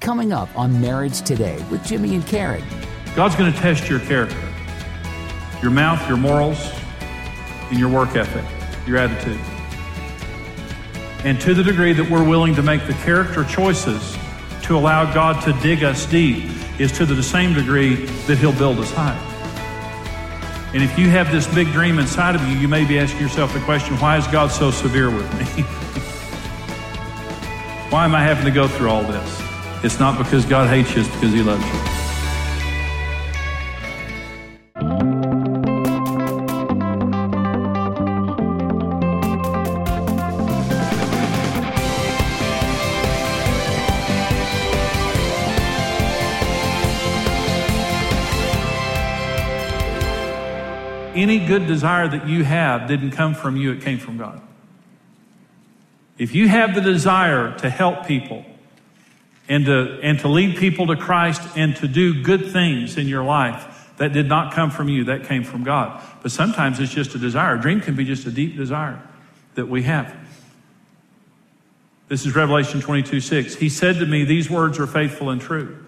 Coming up on Marriage Today with Jimmy and Karen. God's going to test your character, your mouth, your morals, and your work ethic, your attitude. And to the degree that we're willing to make the character choices to allow God to dig us deep, is to the same degree that He'll build us high. And if you have this big dream inside of you, you may be asking yourself the question why is God so severe with me? why am I having to go through all this? It's not because God hates you, it's because He loves you. any good desire that you have didn't come from you, it came from God. If you have the desire to help people and to, and to lead people to Christ and to do good things in your life, that did not come from you, that came from God. But sometimes it's just a desire. A dream can be just a deep desire that we have. This is Revelation 22 6. He said to me, These words are faithful and true.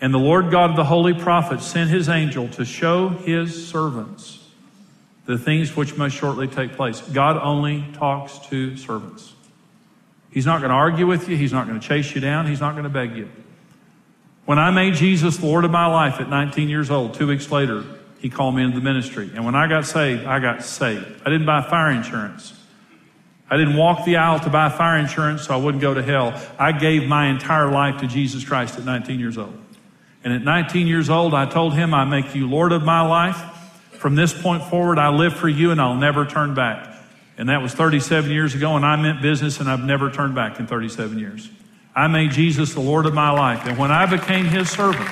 And the Lord God of the holy prophets sent his angel to show his servants the things which must shortly take place. God only talks to servants. He's not going to argue with you, he's not going to chase you down, he's not going to beg you. When I made Jesus Lord of my life at 19 years old, two weeks later, he called me into the ministry. And when I got saved, I got saved. I didn't buy fire insurance. I didn't walk the aisle to buy fire insurance so I wouldn't go to hell. I gave my entire life to Jesus Christ at 19 years old. And at 19 years old, I told him, I make you Lord of my life. From this point forward, I live for you and I'll never turn back. And that was 37 years ago, and I meant business, and I've never turned back in 37 years. I made Jesus the Lord of my life. And when I became his servant,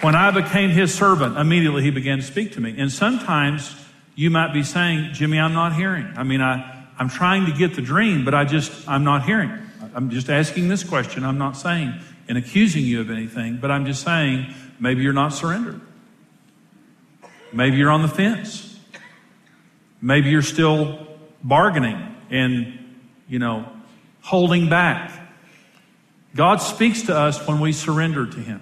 when I became his servant, immediately he began to speak to me. And sometimes you might be saying, Jimmy, I'm not hearing. I mean, I, I'm trying to get the dream, but I just, I'm not hearing. I'm just asking this question. I'm not saying and accusing you of anything, but I'm just saying maybe you're not surrendered. Maybe you're on the fence. Maybe you're still bargaining and, you know, holding back. God speaks to us when we surrender to Him.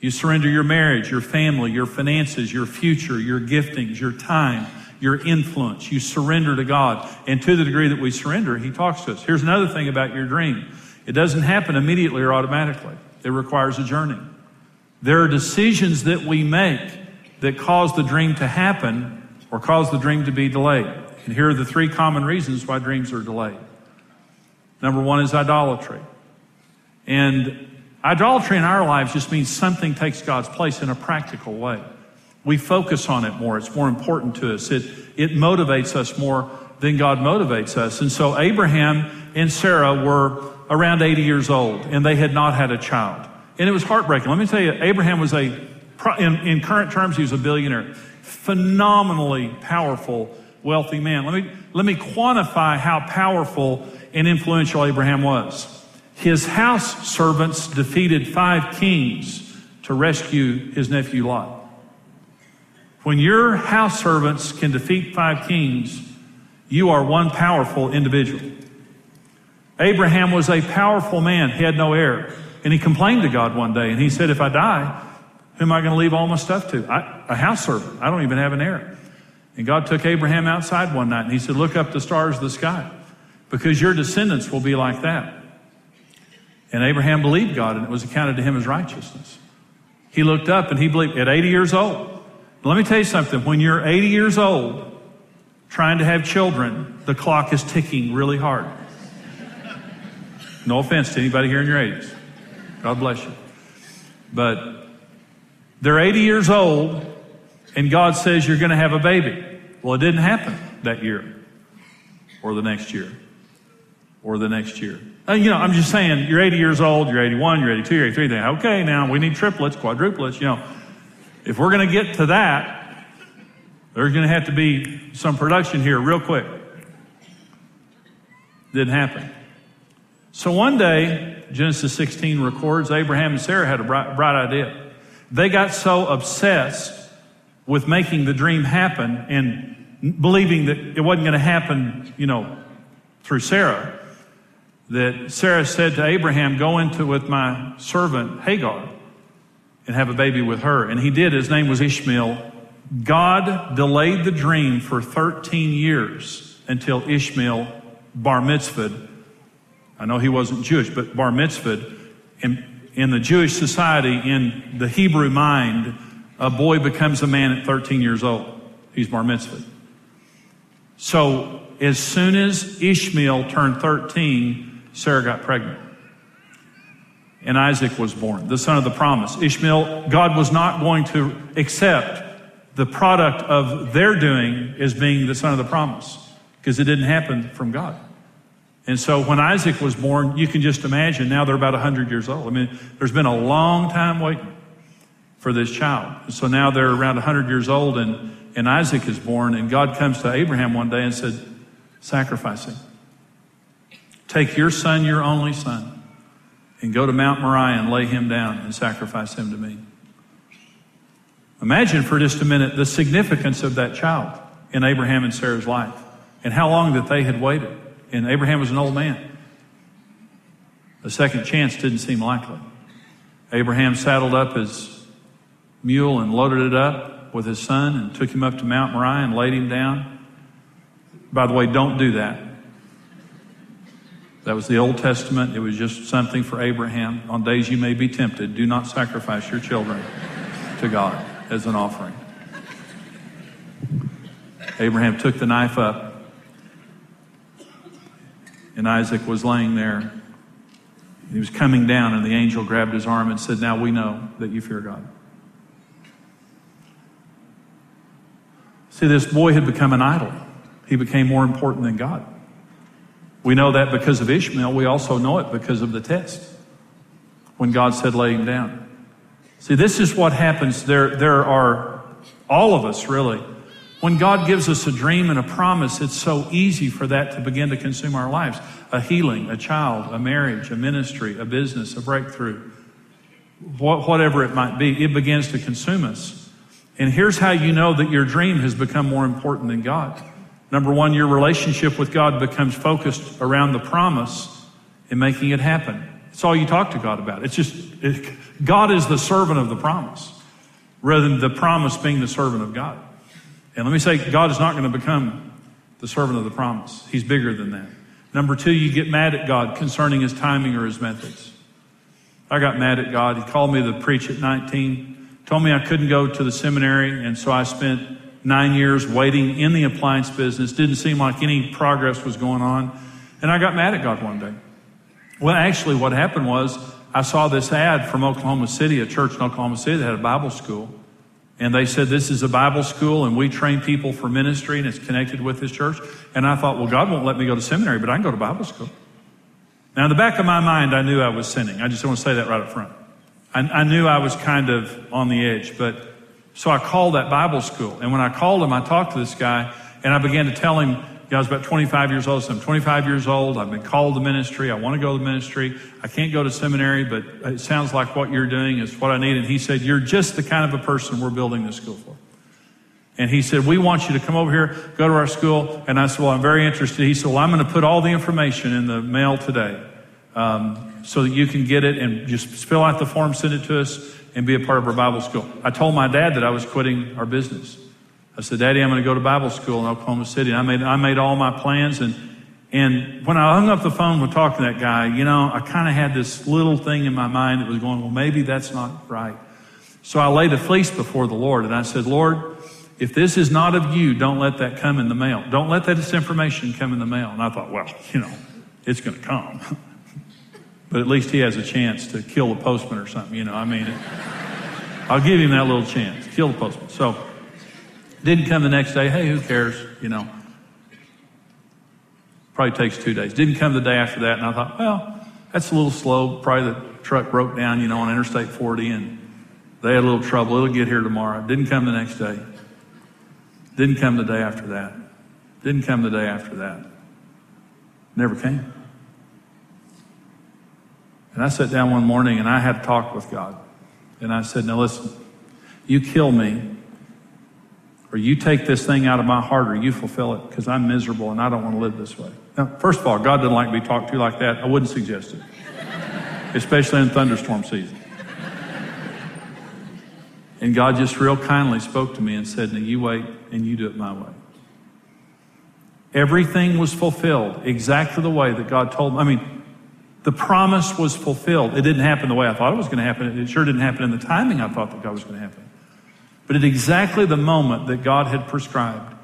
You surrender your marriage, your family, your finances, your future, your giftings, your time, your influence. You surrender to God. And to the degree that we surrender, He talks to us. Here's another thing about your dream it doesn't happen immediately or automatically, it requires a journey. There are decisions that we make that cause the dream to happen or cause the dream to be delayed. And here are the three common reasons why dreams are delayed. Number one is idolatry. And idolatry in our lives just means something takes God's place in a practical way. We focus on it more. It's more important to us. It, it motivates us more than God motivates us. And so Abraham and Sarah were around 80 years old and they had not had a child. And it was heartbreaking. Let me tell you, Abraham was a, in, in current terms, he was a billionaire. Phenomenally powerful, wealthy man. Let me, let me quantify how powerful and influential Abraham was. His house servants defeated five kings to rescue his nephew Lot. When your house servants can defeat five kings, you are one powerful individual. Abraham was a powerful man. He had no heir. And he complained to God one day and he said, If I die, who am I going to leave all my stuff to? I, a house servant. I don't even have an heir. And God took Abraham outside one night and he said, Look up the stars of the sky because your descendants will be like that. And Abraham believed God and it was accounted to him as righteousness. He looked up and he believed at 80 years old. Let me tell you something. When you're 80 years old, trying to have children, the clock is ticking really hard. No offense to anybody here in your 80s. God bless you. But they're 80 years old, and God says you're going to have a baby. Well, it didn't happen that year, or the next year, or the next year. And, you know, I'm just saying, you're 80 years old, you're 81, you're 82, you're 83. Then, okay, now we need triplets, quadruplets. You know, if we're going to get to that, there's going to have to be some production here real quick. Didn't happen. So one day, Genesis 16 records Abraham and Sarah had a bright, bright idea. They got so obsessed with making the dream happen and believing that it wasn't going to happen, you know, through Sarah, that Sarah said to Abraham, Go into with my servant Hagar and have a baby with her. And he did. His name was Ishmael. God delayed the dream for 13 years until Ishmael bar mitzvahed. I know he wasn't Jewish, but bar mitzvahed. In, in the Jewish society, in the Hebrew mind, a boy becomes a man at 13 years old. He's bar mitzvahed. So as soon as Ishmael turned 13, Sarah got pregnant. And Isaac was born, the son of the promise. Ishmael, God was not going to accept the product of their doing as being the son of the promise because it didn't happen from God. And so when Isaac was born, you can just imagine now they're about 100 years old. I mean, there's been a long time waiting for this child. So now they're around 100 years old and, and Isaac is born and God comes to Abraham one day and said, sacrifice him. Take your son, your only son, and go to Mount Moriah and lay him down and sacrifice him to me. Imagine for just a minute the significance of that child in Abraham and Sarah's life and how long that they had waited. And Abraham was an old man. A second chance didn't seem likely. Abraham saddled up his mule and loaded it up with his son and took him up to Mount Moriah and laid him down. By the way, don't do that. That was the Old Testament. It was just something for Abraham. On days you may be tempted, do not sacrifice your children to God as an offering. Abraham took the knife up, and Isaac was laying there. He was coming down, and the angel grabbed his arm and said, Now we know that you fear God. See, this boy had become an idol. He became more important than God. We know that because of Ishmael. We also know it because of the test when God said, lay him down. See, this is what happens. There, there are all of us really. When God gives us a dream and a promise, it's so easy for that to begin to consume our lives. A healing, a child, a marriage, a ministry, a business, a breakthrough, whatever it might be, it begins to consume us. And here's how you know that your dream has become more important than God. Number one, your relationship with God becomes focused around the promise and making it happen. It's all you talk to God about. It's just, it, God is the servant of the promise rather than the promise being the servant of God. And let me say, God is not going to become the servant of the promise. He's bigger than that. Number two, you get mad at God concerning his timing or his methods. I got mad at God. He called me to preach at 19, told me I couldn't go to the seminary, and so I spent nine years waiting in the appliance business. Didn't seem like any progress was going on. And I got mad at God one day. Well, actually, what happened was I saw this ad from Oklahoma City, a church in Oklahoma City that had a Bible school. And they said, This is a Bible school, and we train people for ministry, and it's connected with this church. And I thought, Well, God won't let me go to seminary, but I can go to Bible school. Now, in the back of my mind, I knew I was sinning. I just want to say that right up front. I, I knew I was kind of on the edge, but so I called that Bible school. And when I called him, I talked to this guy and I began to tell him, I was about 25 years old. So I'm 25 years old. I've been called to ministry. I want to go to ministry. I can't go to seminary, but it sounds like what you're doing is what I need. And he said, You're just the kind of a person we're building this school for. And he said, We want you to come over here, go to our school. And I said, Well, I'm very interested. He said, Well, I'm going to put all the information in the mail today um, so that you can get it and just fill out the form, send it to us and be a part of our Bible school. I told my dad that I was quitting our business. I said, Daddy, I'm going to go to Bible school in Oklahoma City. And I made, I made all my plans. And, and when I hung up the phone with talking to that guy, you know, I kind of had this little thing in my mind that was going, well, maybe that's not right. So I laid a fleece before the Lord and I said, Lord, if this is not of you, don't let that come in the mail. Don't let that disinformation come in the mail. And I thought, well, you know, it's going to come. but at least he has a chance to kill the postman or something, you know. I mean, I'll give him that little chance. Kill the postman. So, didn't come the next day. Hey, who cares? You know. Probably takes two days. Didn't come the day after that, and I thought, well, that's a little slow. Probably the truck broke down, you know, on Interstate 40, and they had a little trouble. It'll get here tomorrow. Didn't come the next day. Didn't come the day after that. Didn't come the day after that. Never came. And I sat down one morning and I had a talk with God. And I said, Now listen, you kill me, or you take this thing out of my heart or you fulfill it because I'm miserable and I don't want to live this way. Now, first of all, God doesn't like to be talked to like that. I wouldn't suggest it, especially in thunderstorm season. And God just real kindly spoke to me and said, Now you wait and you do it my way. Everything was fulfilled exactly the way that God told me. I mean, the promise was fulfilled. It didn't happen the way I thought it was going to happen. It sure didn't happen in the timing I thought that God was going to happen. But at exactly the moment that God had prescribed,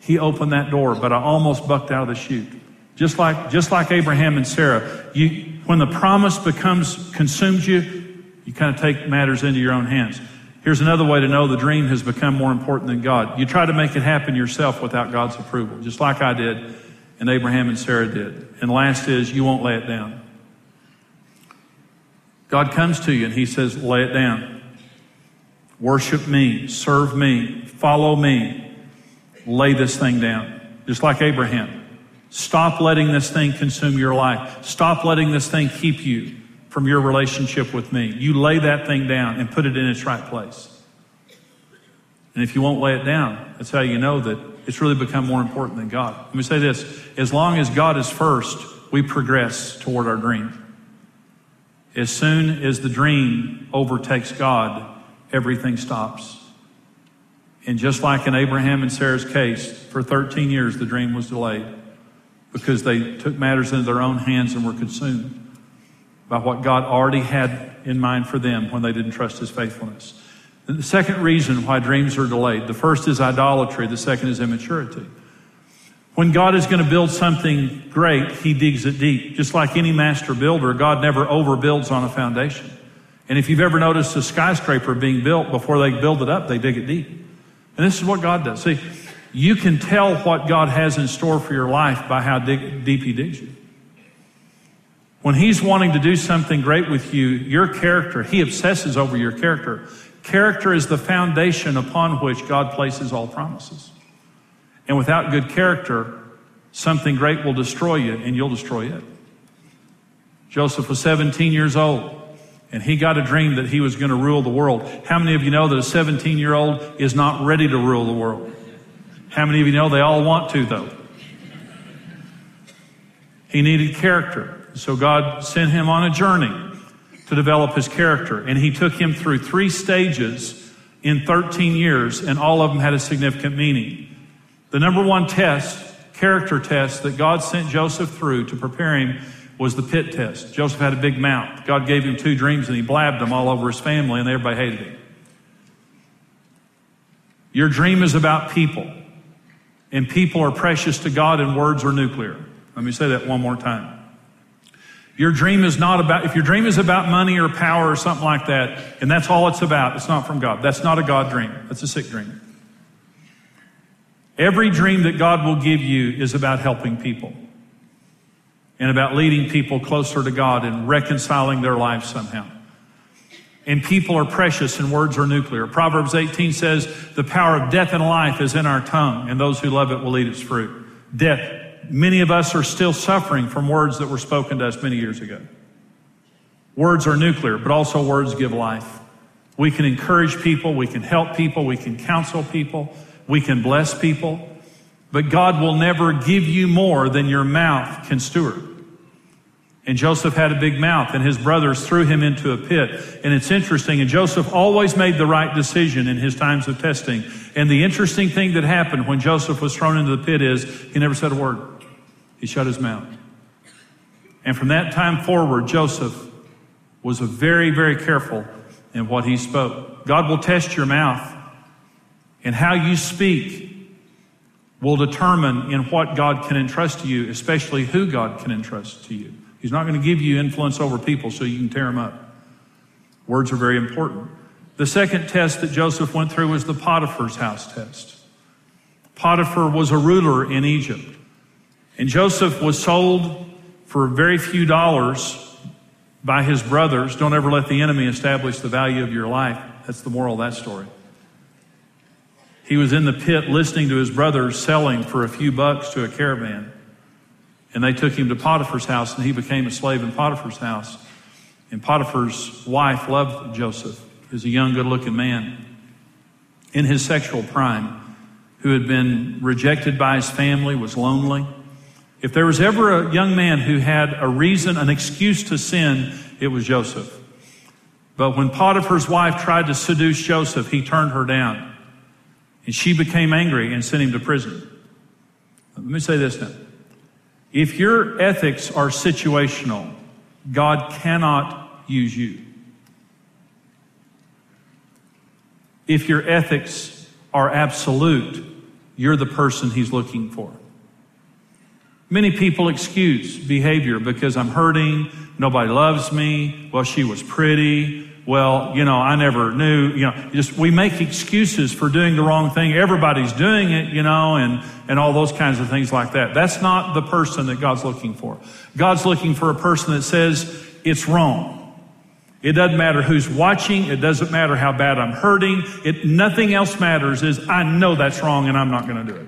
He opened that door, but I almost bucked out of the chute. Just like, just like Abraham and Sarah, you, when the promise becomes, consumes you, you kind of take matters into your own hands. Here's another way to know the dream has become more important than God. You try to make it happen yourself without God's approval, just like I did and Abraham and Sarah did. And last is, you won't lay it down. God comes to you and He says, lay it down. Worship me, serve me, follow me, lay this thing down. Just like Abraham. Stop letting this thing consume your life. Stop letting this thing keep you from your relationship with me. You lay that thing down and put it in its right place. And if you won't lay it down, that's how you know that it's really become more important than God. Let me say this as long as God is first, we progress toward our dream. As soon as the dream overtakes God, everything stops. And just like in Abraham and Sarah's case, for 13 years the dream was delayed because they took matters into their own hands and were consumed by what God already had in mind for them when they didn't trust his faithfulness. The second reason why dreams are delayed the first is idolatry, the second is immaturity. When God is going to build something great, he digs it deep. Just like any master builder, God never overbuilds on a foundation. And if you've ever noticed a skyscraper being built, before they build it up, they dig it deep. And this is what God does. See, you can tell what God has in store for your life by how dig, deep he digs you. When he's wanting to do something great with you, your character, he obsesses over your character. Character is the foundation upon which God places all promises. And without good character, something great will destroy you and you'll destroy it. Joseph was 17 years old and he got a dream that he was going to rule the world. How many of you know that a 17 year old is not ready to rule the world? How many of you know they all want to though? He needed character. So God sent him on a journey to develop his character. And he took him through three stages in 13 years, and all of them had a significant meaning. The number one test, character test, that God sent Joseph through to prepare him was the pit test. Joseph had a big mouth. God gave him two dreams and he blabbed them all over his family and everybody hated him. Your dream is about people. And people are precious to God and words are nuclear. Let me say that one more time. Your dream is not about, if your dream is about money or power or something like that, and that's all it's about, it's not from God. That's not a God dream. That's a sick dream. Every dream that God will give you is about helping people and about leading people closer to God and reconciling their lives somehow. And people are precious and words are nuclear. Proverbs 18 says, the power of death and life is in our tongue and those who love it will eat its fruit. Death. Many of us are still suffering from words that were spoken to us many years ago. Words are nuclear, but also words give life. We can encourage people. We can help people. We can counsel people. We can bless people, but God will never give you more than your mouth can steward. And Joseph had a big mouth, and his brothers threw him into a pit. And it's interesting, and Joseph always made the right decision in his times of testing. And the interesting thing that happened when Joseph was thrown into the pit is he never said a word, he shut his mouth. And from that time forward, Joseph was very, very careful in what he spoke. God will test your mouth. And how you speak will determine in what God can entrust to you, especially who God can entrust to you. He's not going to give you influence over people so you can tear them up. Words are very important. The second test that Joseph went through was the Potiphar's house test. Potiphar was a ruler in Egypt. And Joseph was sold for very few dollars by his brothers. Don't ever let the enemy establish the value of your life. That's the moral of that story. He was in the pit listening to his brothers selling for a few bucks to a caravan. And they took him to Potiphar's house, and he became a slave in Potiphar's house. And Potiphar's wife loved Joseph. He a young, good looking man in his sexual prime. who had been rejected by his family, was lonely. If there was ever a young man who had a reason, an excuse to sin, it was Joseph. But when Potiphar's wife tried to seduce Joseph, he turned her down. And she became angry and sent him to prison. Let me say this now. If your ethics are situational, God cannot use you. If your ethics are absolute, you're the person he's looking for. Many people excuse behavior because I'm hurting, nobody loves me, well, she was pretty, well, you know, I never knew, you know, just we make excuses for doing the wrong thing. Everybody's doing it, you know, and, and all those kinds of things like that. That's not the person that God's looking for. God's looking for a person that says it's wrong. It doesn't matter who's watching. It doesn't matter how bad I'm hurting. It, nothing else matters is I know that's wrong and I'm not going to do it.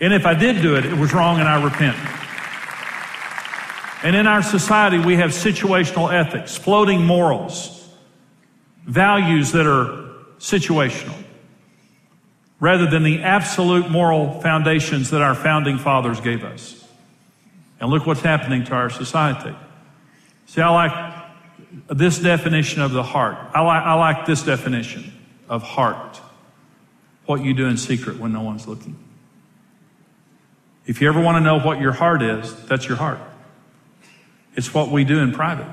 And if I did do it, it was wrong and I repent. And in our society, we have situational ethics, floating morals, values that are situational, rather than the absolute moral foundations that our founding fathers gave us. And look what's happening to our society. See, I like this definition of the heart. I like, I like this definition of heart. What you do in secret when no one's looking. If you ever want to know what your heart is, that's your heart. It's what we do in private.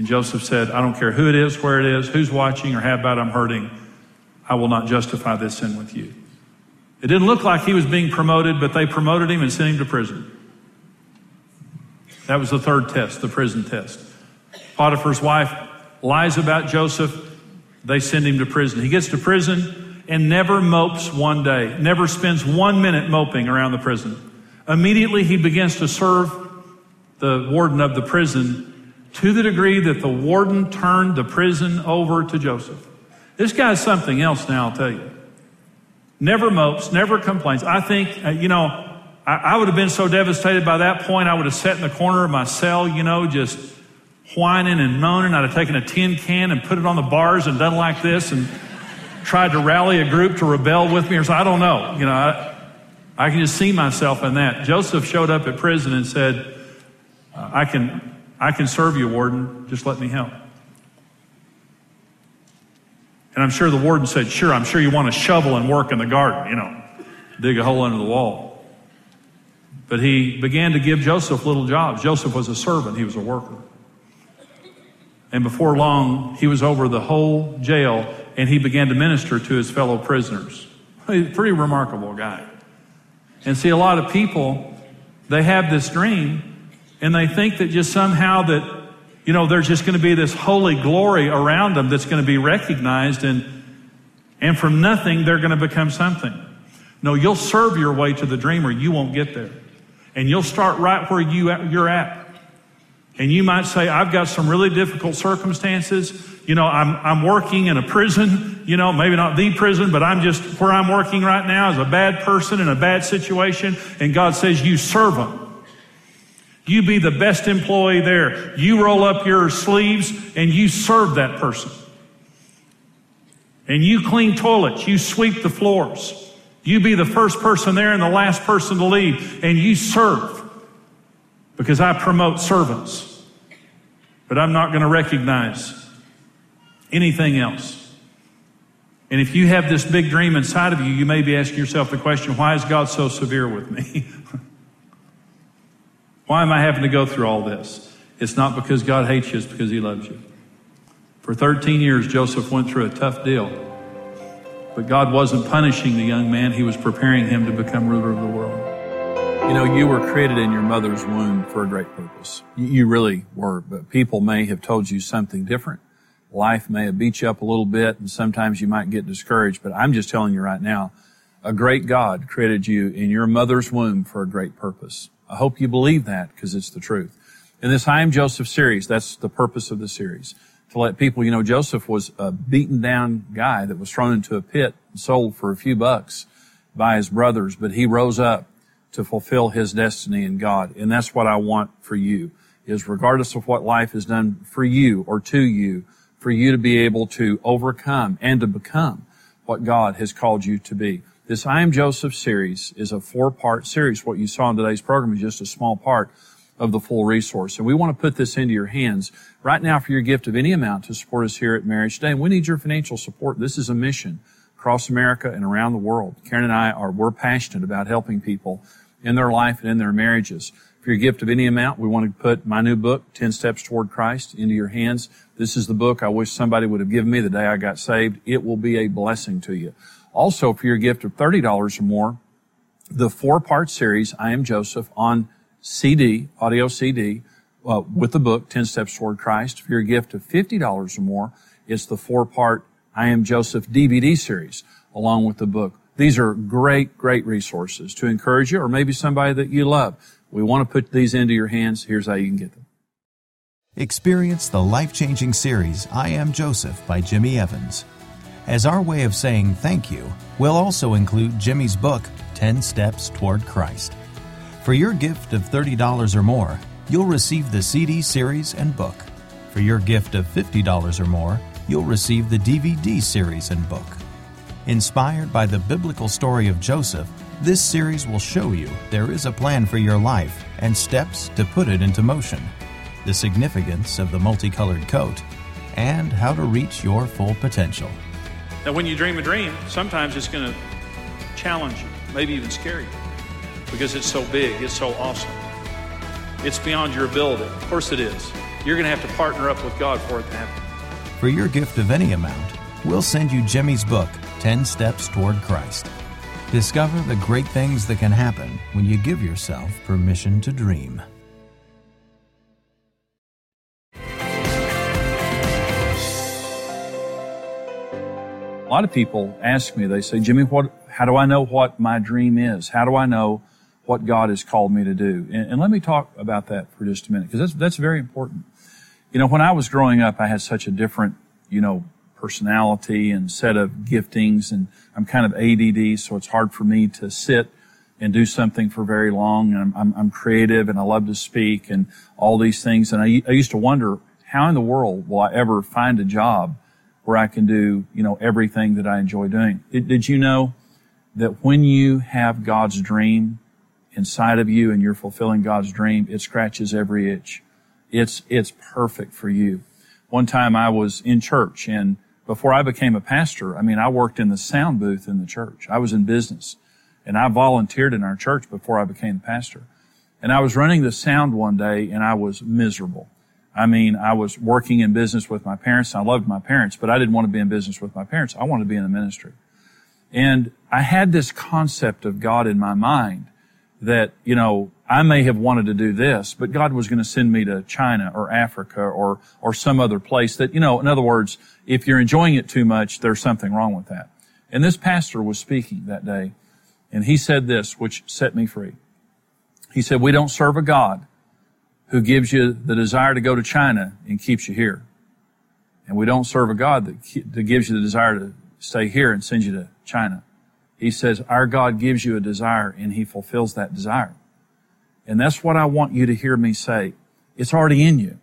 And Joseph said, I don't care who it is, where it is, who's watching, or how bad I'm hurting. I will not justify this sin with you. It didn't look like he was being promoted, but they promoted him and sent him to prison. That was the third test, the prison test. Potiphar's wife lies about Joseph. They send him to prison. He gets to prison and never mopes one day, never spends one minute moping around the prison. Immediately, he begins to serve the warden of the prison to the degree that the warden turned the prison over to Joseph. This guy's something else now, I'll tell you. Never mopes, never complains. I think, uh, you know, I, I would have been so devastated by that point, I would have sat in the corner of my cell, you know, just whining and moaning. I'd have taken a tin can and put it on the bars and done like this and tried to rally a group to rebel with me or so. I don't know. You know, I, I can just see myself in that. Joseph showed up at prison and said, I can, I can serve you, warden. Just let me help. And I'm sure the warden said, Sure, I'm sure you want to shovel and work in the garden, you know, dig a hole under the wall. But he began to give Joseph little jobs. Joseph was a servant, he was a worker. And before long, he was over the whole jail and he began to minister to his fellow prisoners. He's a pretty remarkable guy. And see, a lot of people, they have this dream and they think that just somehow that, you know, there's just going to be this holy glory around them that's going to be recognized and, and from nothing, they're going to become something. No, you'll serve your way to the dreamer. you won't get there. And you'll start right where you, you're at. And you might say, I've got some really difficult circumstances. You know, I'm, I'm working in a prison, you know, maybe not the prison, but I'm just where I'm working right now is a bad person in a bad situation. And God says, you serve them. You be the best employee there. You roll up your sleeves and you serve that person. And you clean toilets. You sweep the floors. You be the first person there and the last person to leave. And you serve. Because I promote servants but I'm not going to recognize anything else. And if you have this big dream inside of you, you may be asking yourself the question, why is God so severe with me? why am I having to go through all this? It's not because God hates you, it's because He loves you. For 13 years, Joseph went through a tough deal. But God wasn't punishing the young man, He was preparing him to become ruler of the world. You know, you were created in your mother's womb for a great purpose. You really were, but people may have told you something different. Life may have beat you up a little bit and sometimes you might get discouraged, but I'm just telling you right now, a great God created you in your mother's womb for a great purpose. I hope you believe that because it's the truth. In this I Am Joseph series, that's the purpose of the series. To let people, you know, Joseph was a beaten down guy that was thrown into a pit and sold for a few bucks by his brothers, but he rose up to fulfill his destiny in God. And that's what I want for you is regardless of what life has done for you or to you, for you to be able to overcome and to become what God has called you to be. This I Am Joseph series is a four part series. What you saw in today's program is just a small part of the full resource. And we want to put this into your hands right now for your gift of any amount to support us here at Marriage Today. And we need your financial support. This is a mission across America and around the world. Karen and I are, we're passionate about helping people in their life and in their marriages. For your gift of any amount, we want to put my new book, 10 Steps Toward Christ, into your hands. This is the book I wish somebody would have given me the day I got saved. It will be a blessing to you. Also, for your gift of $30 or more, the four part series, I Am Joseph, on CD, audio CD, uh, with the book, 10 Steps Toward Christ. For your gift of $50 or more, it's the four part I Am Joseph DVD series, along with the book. These are great, great resources to encourage you or maybe somebody that you love. We want to put these into your hands. Here's how you can get them. Experience the life changing series, I Am Joseph by Jimmy Evans. As our way of saying thank you, we'll also include Jimmy's book, 10 Steps Toward Christ. For your gift of $30 or more, you'll receive the CD series and book. For your gift of $50 or more, you'll receive the DVD series and book. Inspired by the biblical story of Joseph, this series will show you there is a plan for your life and steps to put it into motion, the significance of the multicolored coat, and how to reach your full potential. Now, when you dream a dream, sometimes it's going to challenge you, maybe even scare you, because it's so big, it's so awesome. It's beyond your ability. Of course, it is. You're going to have to partner up with God for it to happen. For your gift of any amount, we'll send you Jimmy's book, 10 Steps Toward Christ. Discover the great things that can happen when you give yourself permission to dream. A lot of people ask me, they say, Jimmy, what, how do I know what my dream is? How do I know what God has called me to do? And, and let me talk about that for just a minute, because that's, that's very important. You know, when I was growing up, I had such a different, you know, personality and set of giftings, and I'm kind of ADD, so it's hard for me to sit and do something for very long. And I'm, I'm, I'm creative, and I love to speak, and all these things. And I, I used to wonder, how in the world will I ever find a job where I can do, you know, everything that I enjoy doing? Did, did you know that when you have God's dream inside of you and you're fulfilling God's dream, it scratches every itch? It's, it's perfect for you. One time I was in church and before I became a pastor, I mean, I worked in the sound booth in the church. I was in business and I volunteered in our church before I became a pastor. And I was running the sound one day and I was miserable. I mean, I was working in business with my parents. I loved my parents, but I didn't want to be in business with my parents. I wanted to be in the ministry. And I had this concept of God in my mind that, you know, I may have wanted to do this, but God was going to send me to China or Africa or, or some other place that, you know, in other words, if you're enjoying it too much, there's something wrong with that. And this pastor was speaking that day and he said this, which set me free. He said, we don't serve a God who gives you the desire to go to China and keeps you here. And we don't serve a God that, that gives you the desire to stay here and sends you to China. He says, our God gives you a desire and he fulfills that desire. And that's what I want you to hear me say. It's already in you.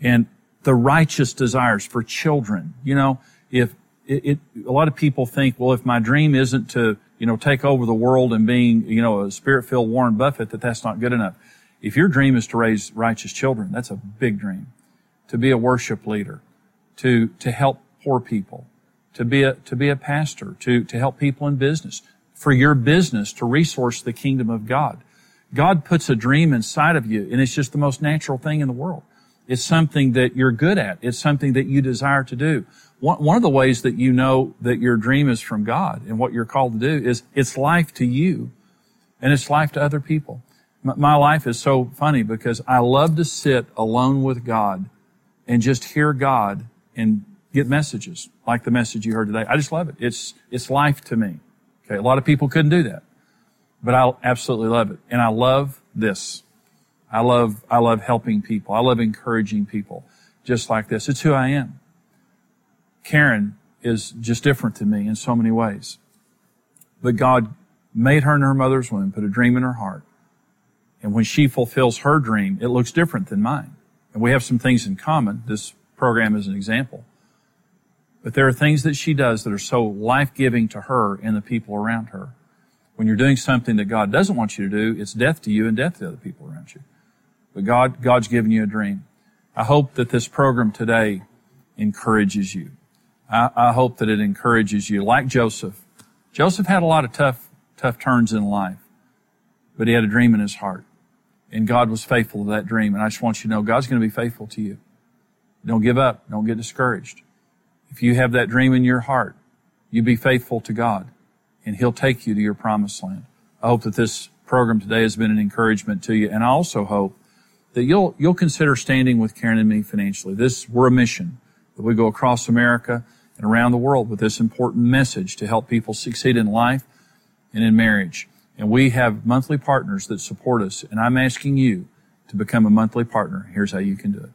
And the righteous desires for children, you know, if it, it, a lot of people think, well, if my dream isn't to, you know, take over the world and being, you know, a spirit-filled Warren Buffett, that that's not good enough. If your dream is to raise righteous children, that's a big dream. To be a worship leader, to, to help poor people, to be a, to be a pastor, to, to help people in business, for your business to resource the kingdom of God. God puts a dream inside of you and it's just the most natural thing in the world. It's something that you're good at. It's something that you desire to do. One, one of the ways that you know that your dream is from God and what you're called to do is it's life to you and it's life to other people. My, life is so funny because I love to sit alone with God and just hear God and get messages like the message you heard today. I just love it. It's, it's life to me. Okay. A lot of people couldn't do that but I absolutely love it. And I love this. I love, I love helping people. I love encouraging people just like this. It's who I am. Karen is just different to me in so many ways. But God made her in her mother's womb, put a dream in her heart. And when she fulfills her dream, it looks different than mine. And we have some things in common. This program is an example. But there are things that she does that are so life-giving to her and the people around her. When you're doing something that God doesn't want you to do, it's death to you and death to other people around you. But God, God's given you a dream. I hope that this program today encourages you. I, I hope that it encourages you. Like Joseph. Joseph had a lot of tough, tough turns in life, but he had a dream in his heart. And God was faithful to that dream. And I just want you to know God's going to be faithful to you. Don't give up. Don't get discouraged. If you have that dream in your heart, you be faithful to God and He'll take you to your promised land. I hope that this program today has been an encouragement to you. And I also hope that you'll, you'll consider standing with Karen and me financially. This, we're a mission that we go across America and around the world with this important message to help people succeed in life and in marriage. And we have monthly partners that support us. And I'm asking you to become a monthly partner. Here's how you can do it.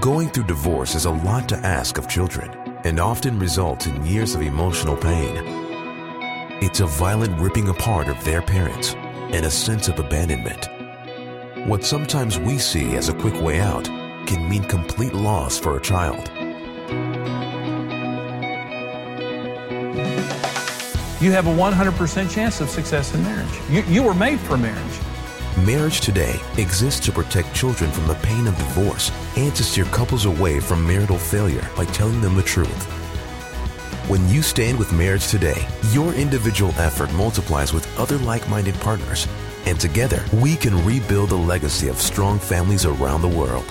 Going through divorce is a lot to ask of children and often results in years of emotional pain. It's a violent ripping apart of their parents and a sense of abandonment. What sometimes we see as a quick way out can mean complete loss for a child. You have a 100% chance of success in marriage. You, you were made for marriage. Marriage Today exists to protect children from the pain of divorce and to steer couples away from marital failure by telling them the truth. When you stand with Marriage Today, your individual effort multiplies with other like minded partners, and together we can rebuild the legacy of strong families around the world.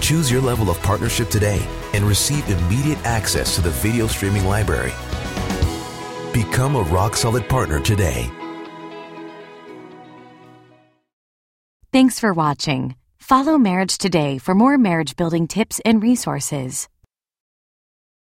Choose your level of partnership today and receive immediate access to the video streaming library. Become a rock solid partner today. Thanks for watching. Follow Marriage Today for more marriage building tips and resources.